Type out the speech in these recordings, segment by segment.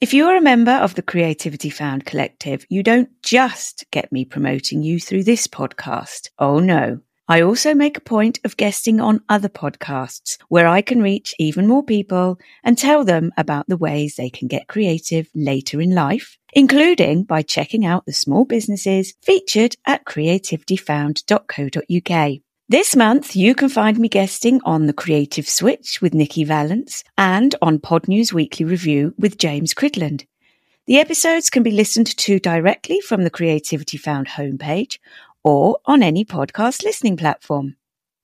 If you're a member of the Creativity Found Collective, you don't just get me promoting you through this podcast. Oh no. I also make a point of guesting on other podcasts where I can reach even more people and tell them about the ways they can get creative later in life, including by checking out the small businesses featured at creativityfound.co.uk. This month, you can find me guesting on The Creative Switch with Nikki Valance and on Podnews Weekly Review with James Cridland. The episodes can be listened to directly from the Creativity Found homepage or on any podcast listening platform.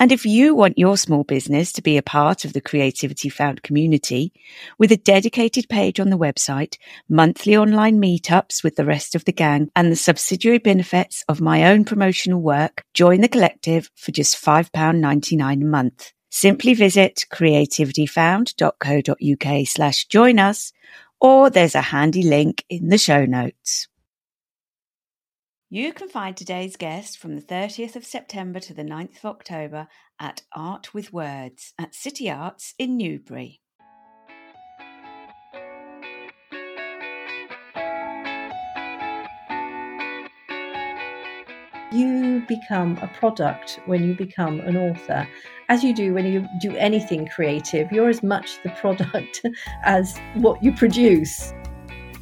And if you want your small business to be a part of the Creativity Found community, with a dedicated page on the website, monthly online meetups with the rest of the gang, and the subsidiary benefits of my own promotional work, join the collective for just £5.99 a month. Simply visit creativityfound.co.uk slash join us, or there's a handy link in the show notes. You can find today's guest from the 30th of September to the 9th of October at Art with Words at City Arts in Newbury. You become a product when you become an author. As you do when you do anything creative, you're as much the product as what you produce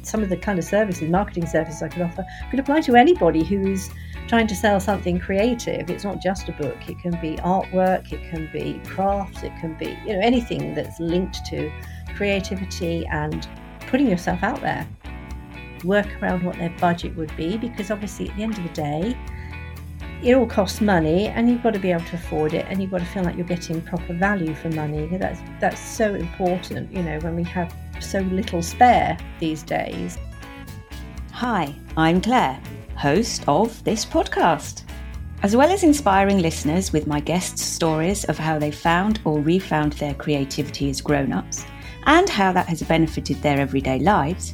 some of the kind of services, marketing services I could offer, could apply to anybody who's trying to sell something creative. It's not just a book, it can be artwork, it can be crafts, it can be, you know, anything that's linked to creativity and putting yourself out there. Work around what their budget would be because obviously at the end of the day, it all costs money and you've got to be able to afford it and you've got to feel like you're getting proper value for money. That's that's so important, you know, when we have so little spare these days. Hi, I'm Claire, host of this podcast. As well as inspiring listeners with my guests' stories of how they found or refound their creativity as grown ups and how that has benefited their everyday lives,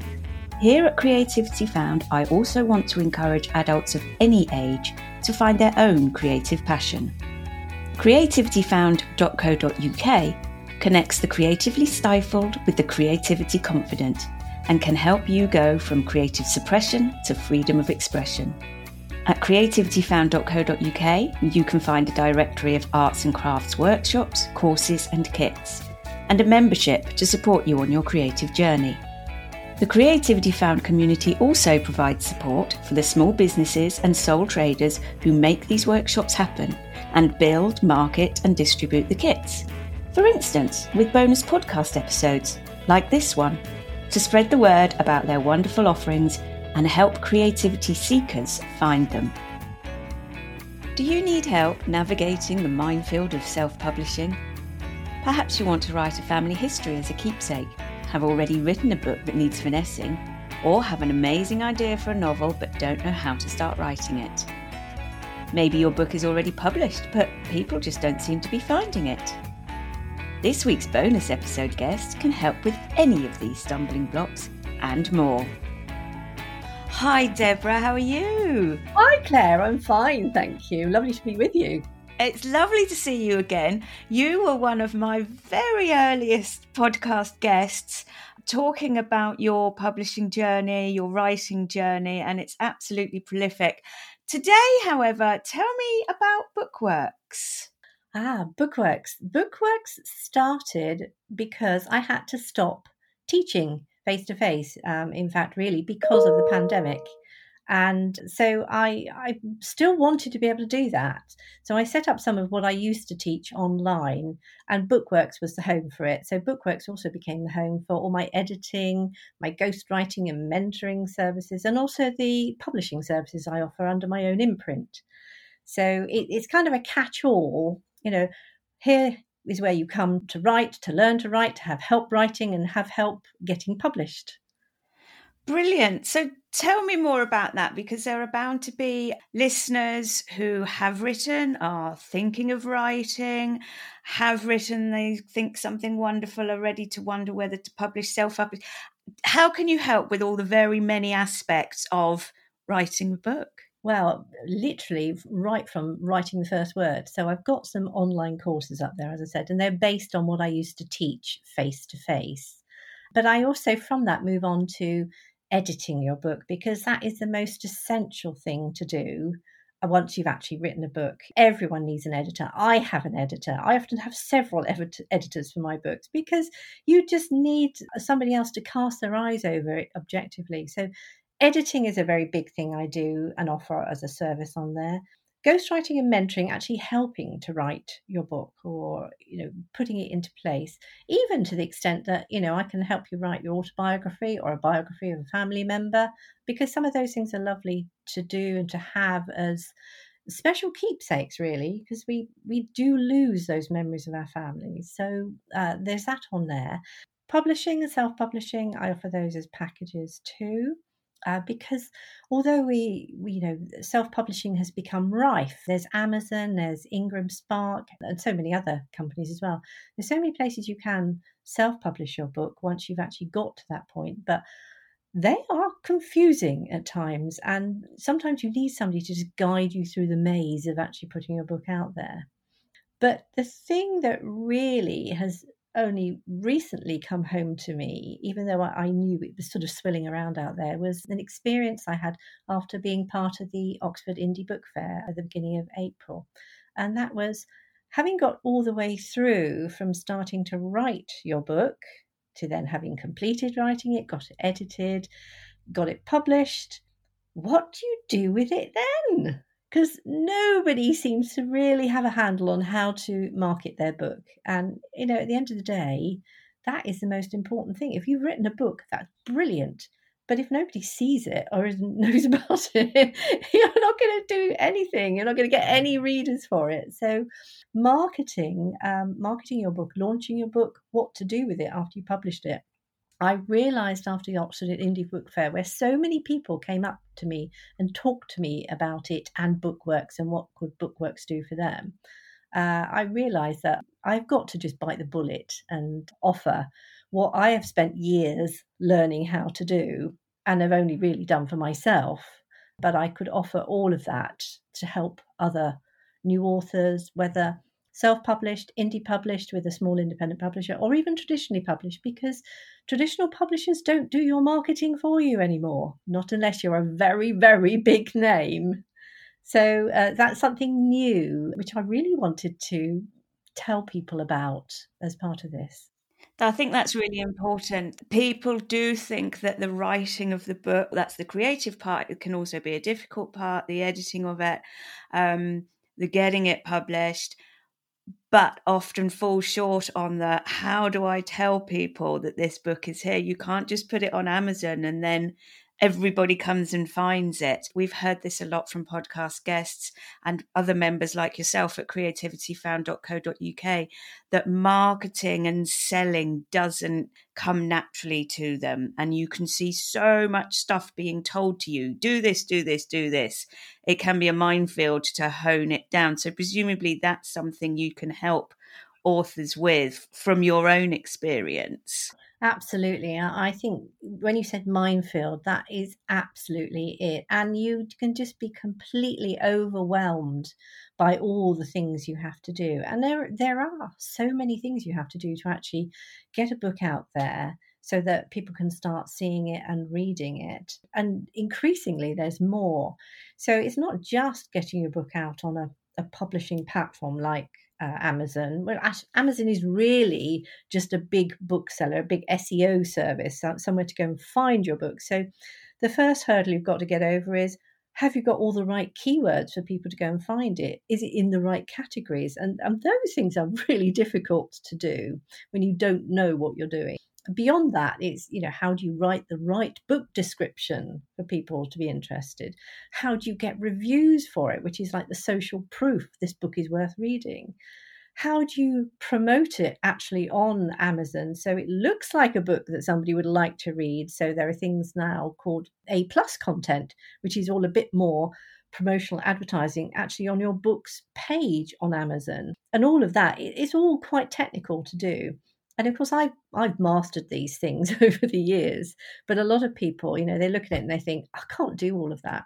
here at Creativity Found, I also want to encourage adults of any age to find their own creative passion. CreativityFound.co.uk connects the creatively stifled with the creativity confident and can help you go from creative suppression to freedom of expression. At creativityfound.co.uk, you can find a directory of arts and crafts workshops, courses, and kits, and a membership to support you on your creative journey. The Creativity Found community also provides support for the small businesses and sole traders who make these workshops happen and build, market, and distribute the kits. For instance, with bonus podcast episodes like this one, to spread the word about their wonderful offerings and help creativity seekers find them. Do you need help navigating the minefield of self publishing? Perhaps you want to write a family history as a keepsake, have already written a book that needs finessing, or have an amazing idea for a novel but don't know how to start writing it. Maybe your book is already published, but people just don't seem to be finding it. This week's bonus episode guest can help with any of these stumbling blocks and more. Hi, Debrah, how are you? Hi, Claire, I'm fine, thank you. Lovely to be with you. It's lovely to see you again. You were one of my very earliest podcast guests talking about your publishing journey, your writing journey, and it's absolutely prolific. Today, however, tell me about Bookworks. Ah, Bookworks. Bookworks started because I had to stop teaching face to face. In fact, really because of the pandemic, and so I I still wanted to be able to do that. So I set up some of what I used to teach online, and Bookworks was the home for it. So Bookworks also became the home for all my editing, my ghostwriting and mentoring services, and also the publishing services I offer under my own imprint. So it, it's kind of a catch-all you know, here is where you come to write, to learn to write, to have help writing, and have help getting published. Brilliant. So tell me more about that because there are bound to be listeners who have written, are thinking of writing, have written, they think something wonderful, are ready to wonder whether to publish, self publish. How can you help with all the very many aspects of writing a book? Well, literally right from writing the first word. So I've got some online courses up there, as I said, and they're based on what I used to teach face to face. But I also, from that, move on to editing your book because that is the most essential thing to do uh, once you've actually written a book. Everyone needs an editor. I have an editor. I often have several editors for my books because you just need uh, somebody else to cast their eyes over it objectively. So, editing is a very big thing I do and offer as a service on there. Ghostwriting and mentoring actually helping to write your book or you know putting it into place even to the extent that you know i can help you write your autobiography or a biography of a family member because some of those things are lovely to do and to have as special keepsakes really because we we do lose those memories of our families. So uh, there's that on there. Publishing and self-publishing i offer those as packages too uh, because although we, we, you know, self-publishing has become rife. There's Amazon, there's IngramSpark, and so many other companies as well. There's so many places you can self-publish your book once you've actually got to that point, but they are confusing at times, and sometimes you need somebody to just guide you through the maze of actually putting your book out there. But the thing that really has only recently come home to me, even though I knew it was sort of swilling around out there, was an experience I had after being part of the Oxford Indie Book Fair at the beginning of April. And that was having got all the way through from starting to write your book to then having completed writing it, got it edited, got it published. What do you do with it then? Because nobody seems to really have a handle on how to market their book. And, you know, at the end of the day, that is the most important thing. If you've written a book, that's brilliant. But if nobody sees it or knows about it, you're not going to do anything. You're not going to get any readers for it. So, marketing, um, marketing your book, launching your book, what to do with it after you published it, I realised after the Oxford Indie Book Fair, where so many people came up to me and talked to me about it and Bookworks and what could Bookworks do for them, uh, I realised that I've got to just bite the bullet and offer what I have spent years learning how to do and have only really done for myself. But I could offer all of that to help other new authors, whether self published, indie published with a small independent publisher, or even traditionally published, because traditional publishers don't do your marketing for you anymore, not unless you're a very, very big name. So uh, that's something new, which I really wanted to tell people about as part of this. I think that's really important. People do think that the writing of the book, that's the creative part, it can also be a difficult part, the editing of it, um, the getting it published but often fall short on the how do I tell people that this book is here? You can't just put it on Amazon and then everybody comes and finds it. We've heard this a lot from podcast guests and other members like yourself at creativityfound.co.uk that marketing and selling doesn't come naturally to them. And you can see so much stuff being told to you do this, do this, do this. It can be a minefield to hone it down. So, presumably, that's something you can help authors with from your own experience. Absolutely. I think when you said minefield, that is absolutely it. And you can just be completely overwhelmed by all the things you have to do. And there there are so many things you have to do to actually get a book out there so that people can start seeing it and reading it. And increasingly there's more. So it's not just getting your book out on a, a publishing platform like uh, Amazon. Well, Amazon is really just a big bookseller, a big SEO service, somewhere to go and find your book. So the first hurdle you've got to get over is have you got all the right keywords for people to go and find it? Is it in the right categories? And, and those things are really difficult to do when you don't know what you're doing beyond that it's you know how do you write the right book description for people to be interested? How do you get reviews for it which is like the social proof this book is worth reading? How do you promote it actually on amazon? So it looks like a book that somebody would like to read. So there are things now called a plus content which is all a bit more promotional advertising actually on your book's page on amazon. And all of that it's all quite technical to do and of course I I've mastered these things over the years, but a lot of people, you know, they look at it and they think, I can't do all of that.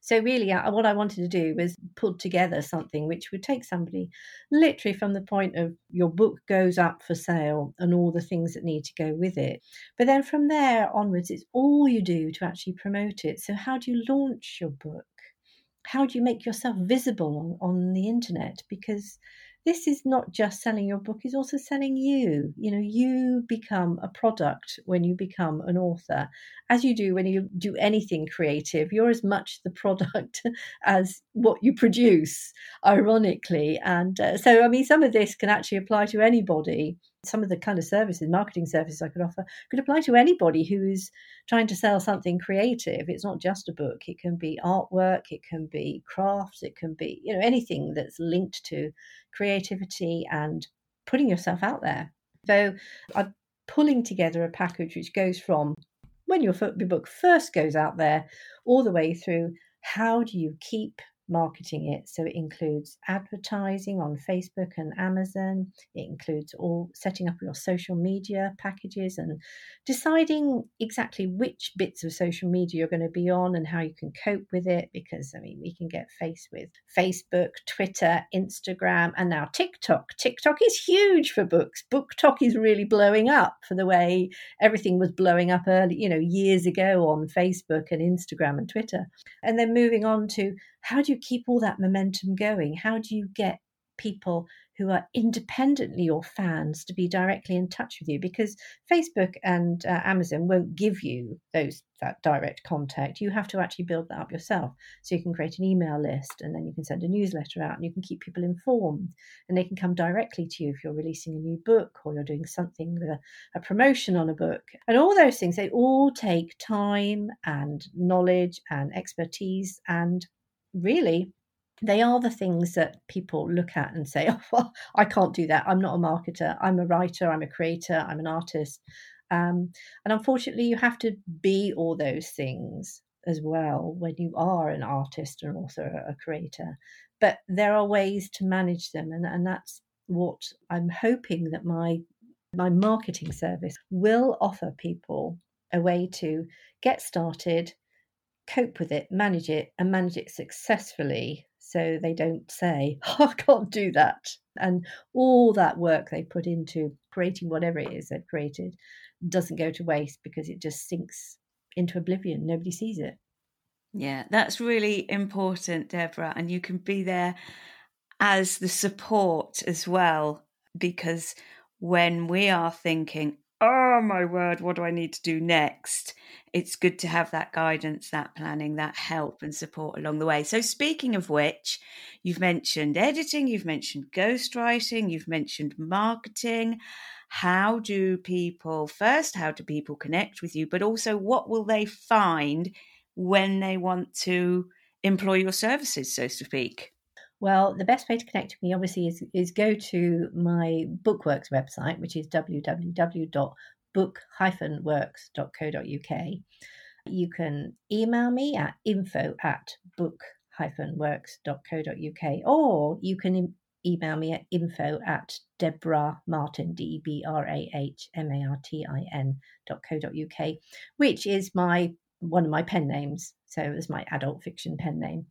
So, really, uh, what I wanted to do was put together something which would take somebody literally from the point of your book goes up for sale and all the things that need to go with it. But then from there onwards, it's all you do to actually promote it. So, how do you launch your book? How do you make yourself visible on, on the internet? Because this is not just selling your book, it's also selling you. You know, you become a product when you become an author. As you do when you do anything creative, you're as much the product as what you produce, ironically. And uh, so, I mean, some of this can actually apply to anybody. Some of the kind of services, marketing services I could offer, could apply to anybody who is trying to sell something creative. It's not just a book, it can be artwork, it can be crafts, it can be, you know, anything that's linked to creativity and putting yourself out there. So I'm pulling together a package which goes from when your book first goes out there all the way through how do you keep marketing it. So it includes advertising on Facebook and Amazon. It includes all setting up your social media packages and deciding exactly which bits of social media you're going to be on and how you can cope with it. Because I mean, we can get faced with Facebook, Twitter, Instagram, and now TikTok. TikTok is huge for books. BookTok is really blowing up for the way everything was blowing up early, you know, years ago on Facebook and Instagram and Twitter. And then moving on to how do you keep all that momentum going? How do you get people who are independently your fans to be directly in touch with you because Facebook and uh, Amazon won't give you those that direct contact. You have to actually build that up yourself. So you can create an email list and then you can send a newsletter out and you can keep people informed and they can come directly to you if you're releasing a new book or you're doing something with a, a promotion on a book. And all those things, they all take time and knowledge and expertise and really they are the things that people look at and say, oh, well, I can't do that. I'm not a marketer. I'm a writer. I'm a creator. I'm an artist. Um, and unfortunately, you have to be all those things as well when you are an artist, an author, a creator. But there are ways to manage them. And, and that's what I'm hoping that my my marketing service will offer people a way to get started, cope with it, manage it, and manage it successfully so they don't say, oh, I can't do that. And all that work they put into creating whatever it is they've created doesn't go to waste because it just sinks into oblivion. Nobody sees it. Yeah, that's really important, Debrah. And you can be there as the support as well, because when we are thinking, oh my word, what do I need to do next? It's good to have that guidance, that planning, that help and support along the way. So, speaking of which, you've mentioned editing, you've mentioned ghostwriting, you've mentioned marketing. How do people, first, how do people connect with you, but also what will they find when they want to employ your services, so to speak? Well, the best way to connect with me, obviously, is, is go to my Bookworks website, which is www.book-works.co.uk. You can email me at info at book-works.co.uk, or you can email me at info at Debrah Martin, D E B R A H M A R T I N dot co UK, which is my one of my pen names. So it's my adult fiction pen name.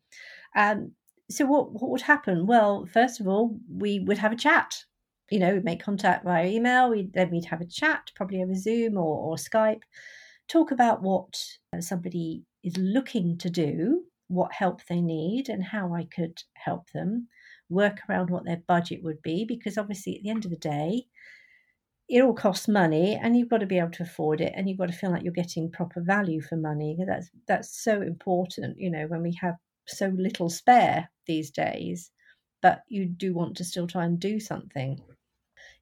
Um, so what what would happen? Well, first of all, we would have a chat. You know, we'd make contact via email. We then we'd have a chat, probably over Zoom or, or Skype, talk about what uh, somebody is looking to do, what help they need, and how I could help them. Work around what their budget would be, because obviously at the end of the day, it all costs money and you've got to be able to afford it and you've got to feel like you're getting proper value for money that's that's so important you know when we have so little spare these days but you do want to still try and do something.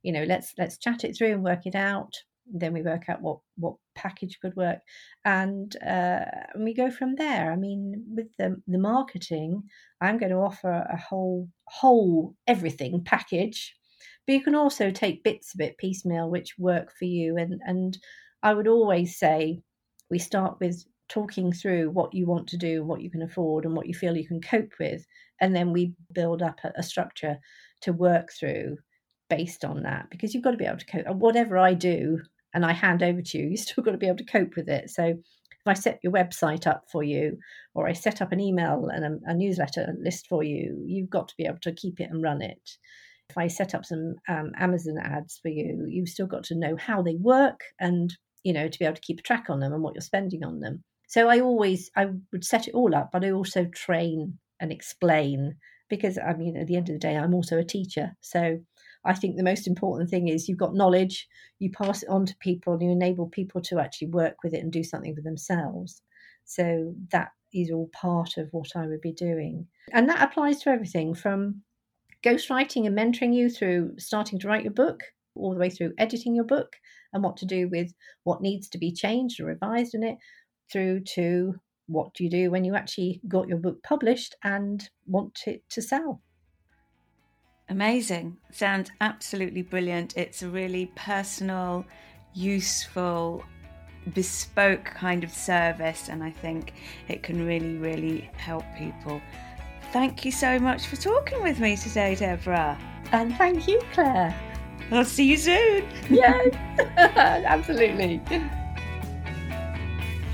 You know let's let's chat it through and work it out. Then we work out what what package could work. And uh, and we go from there. I mean with the the marketing i'm going to offer a whole whole everything package but you can also take bits of it piecemeal which work for you. And and i would always say we start with talking through what you want to do, what you can afford, and what you feel you can cope with. And then we build up a, a structure to work through based on that because you've got to be able to cope. Whatever I do and I hand over to you, you still got to be able to cope with it. So If I set your website up for you, or I set up an email and a, a newsletter list for you, you've got to be able to keep it and run it. If I set up some um, Amazon ads for you, you've still got to know how they work and you know to be able to keep track on them and what you're spending on them. So I always I would set it all up, but I also train and explain because I mean at the end of the day I'm also a teacher. So I think the most important thing is you've got knowledge, you pass it on to people, and you enable people to actually work with it and do something for themselves. So that is all part of what I would be doing. And that applies to everything from ghostwriting and mentoring you through starting to write your book, all the way through editing your book and what to do with what needs to be changed or revised in it, through to what do you do when you actually got your book published and want it to sell. Amazing. Sounds absolutely brilliant. It's a really personal, useful, bespoke kind of service, and I think it can really, really help people. Thank you so much for talking with me today, Debrah. And thank you, Claire. I'll see you soon. Yes, absolutely.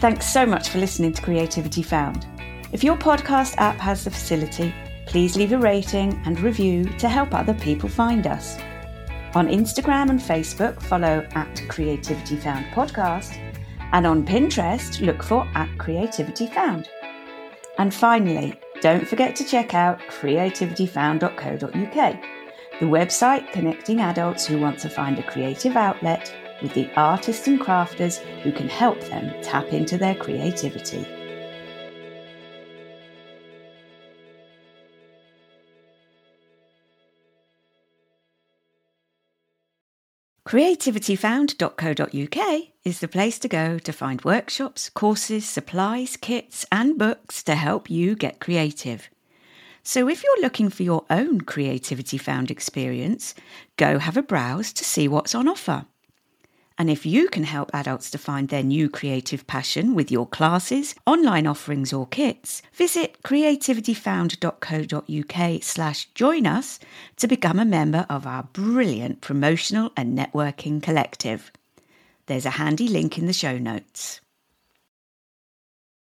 Thanks so much for listening to Creativity Found. If your podcast app has the facility, please leave a rating and review to help other people find us. On Instagram and Facebook, follow at Creativity Found Podcast, and on Pinterest, look for at Creativity Found. And finally, don't forget to check out creativityfound.co.uk, the website connecting adults who want to find a creative outlet with the artists and crafters who can help them tap into their creativity. Creativityfound.co.uk is the place to go to find workshops, courses, supplies, kits, and books to help you get creative. So if you're looking for your own Creativity Found experience, go have a browse to see what's on offer. And if you can help adults to find their new creative passion with your classes, online offerings or kits, visit creativityfound.co.uk slash join us to become a member of our brilliant promotional and networking collective. There's a handy link in the show notes.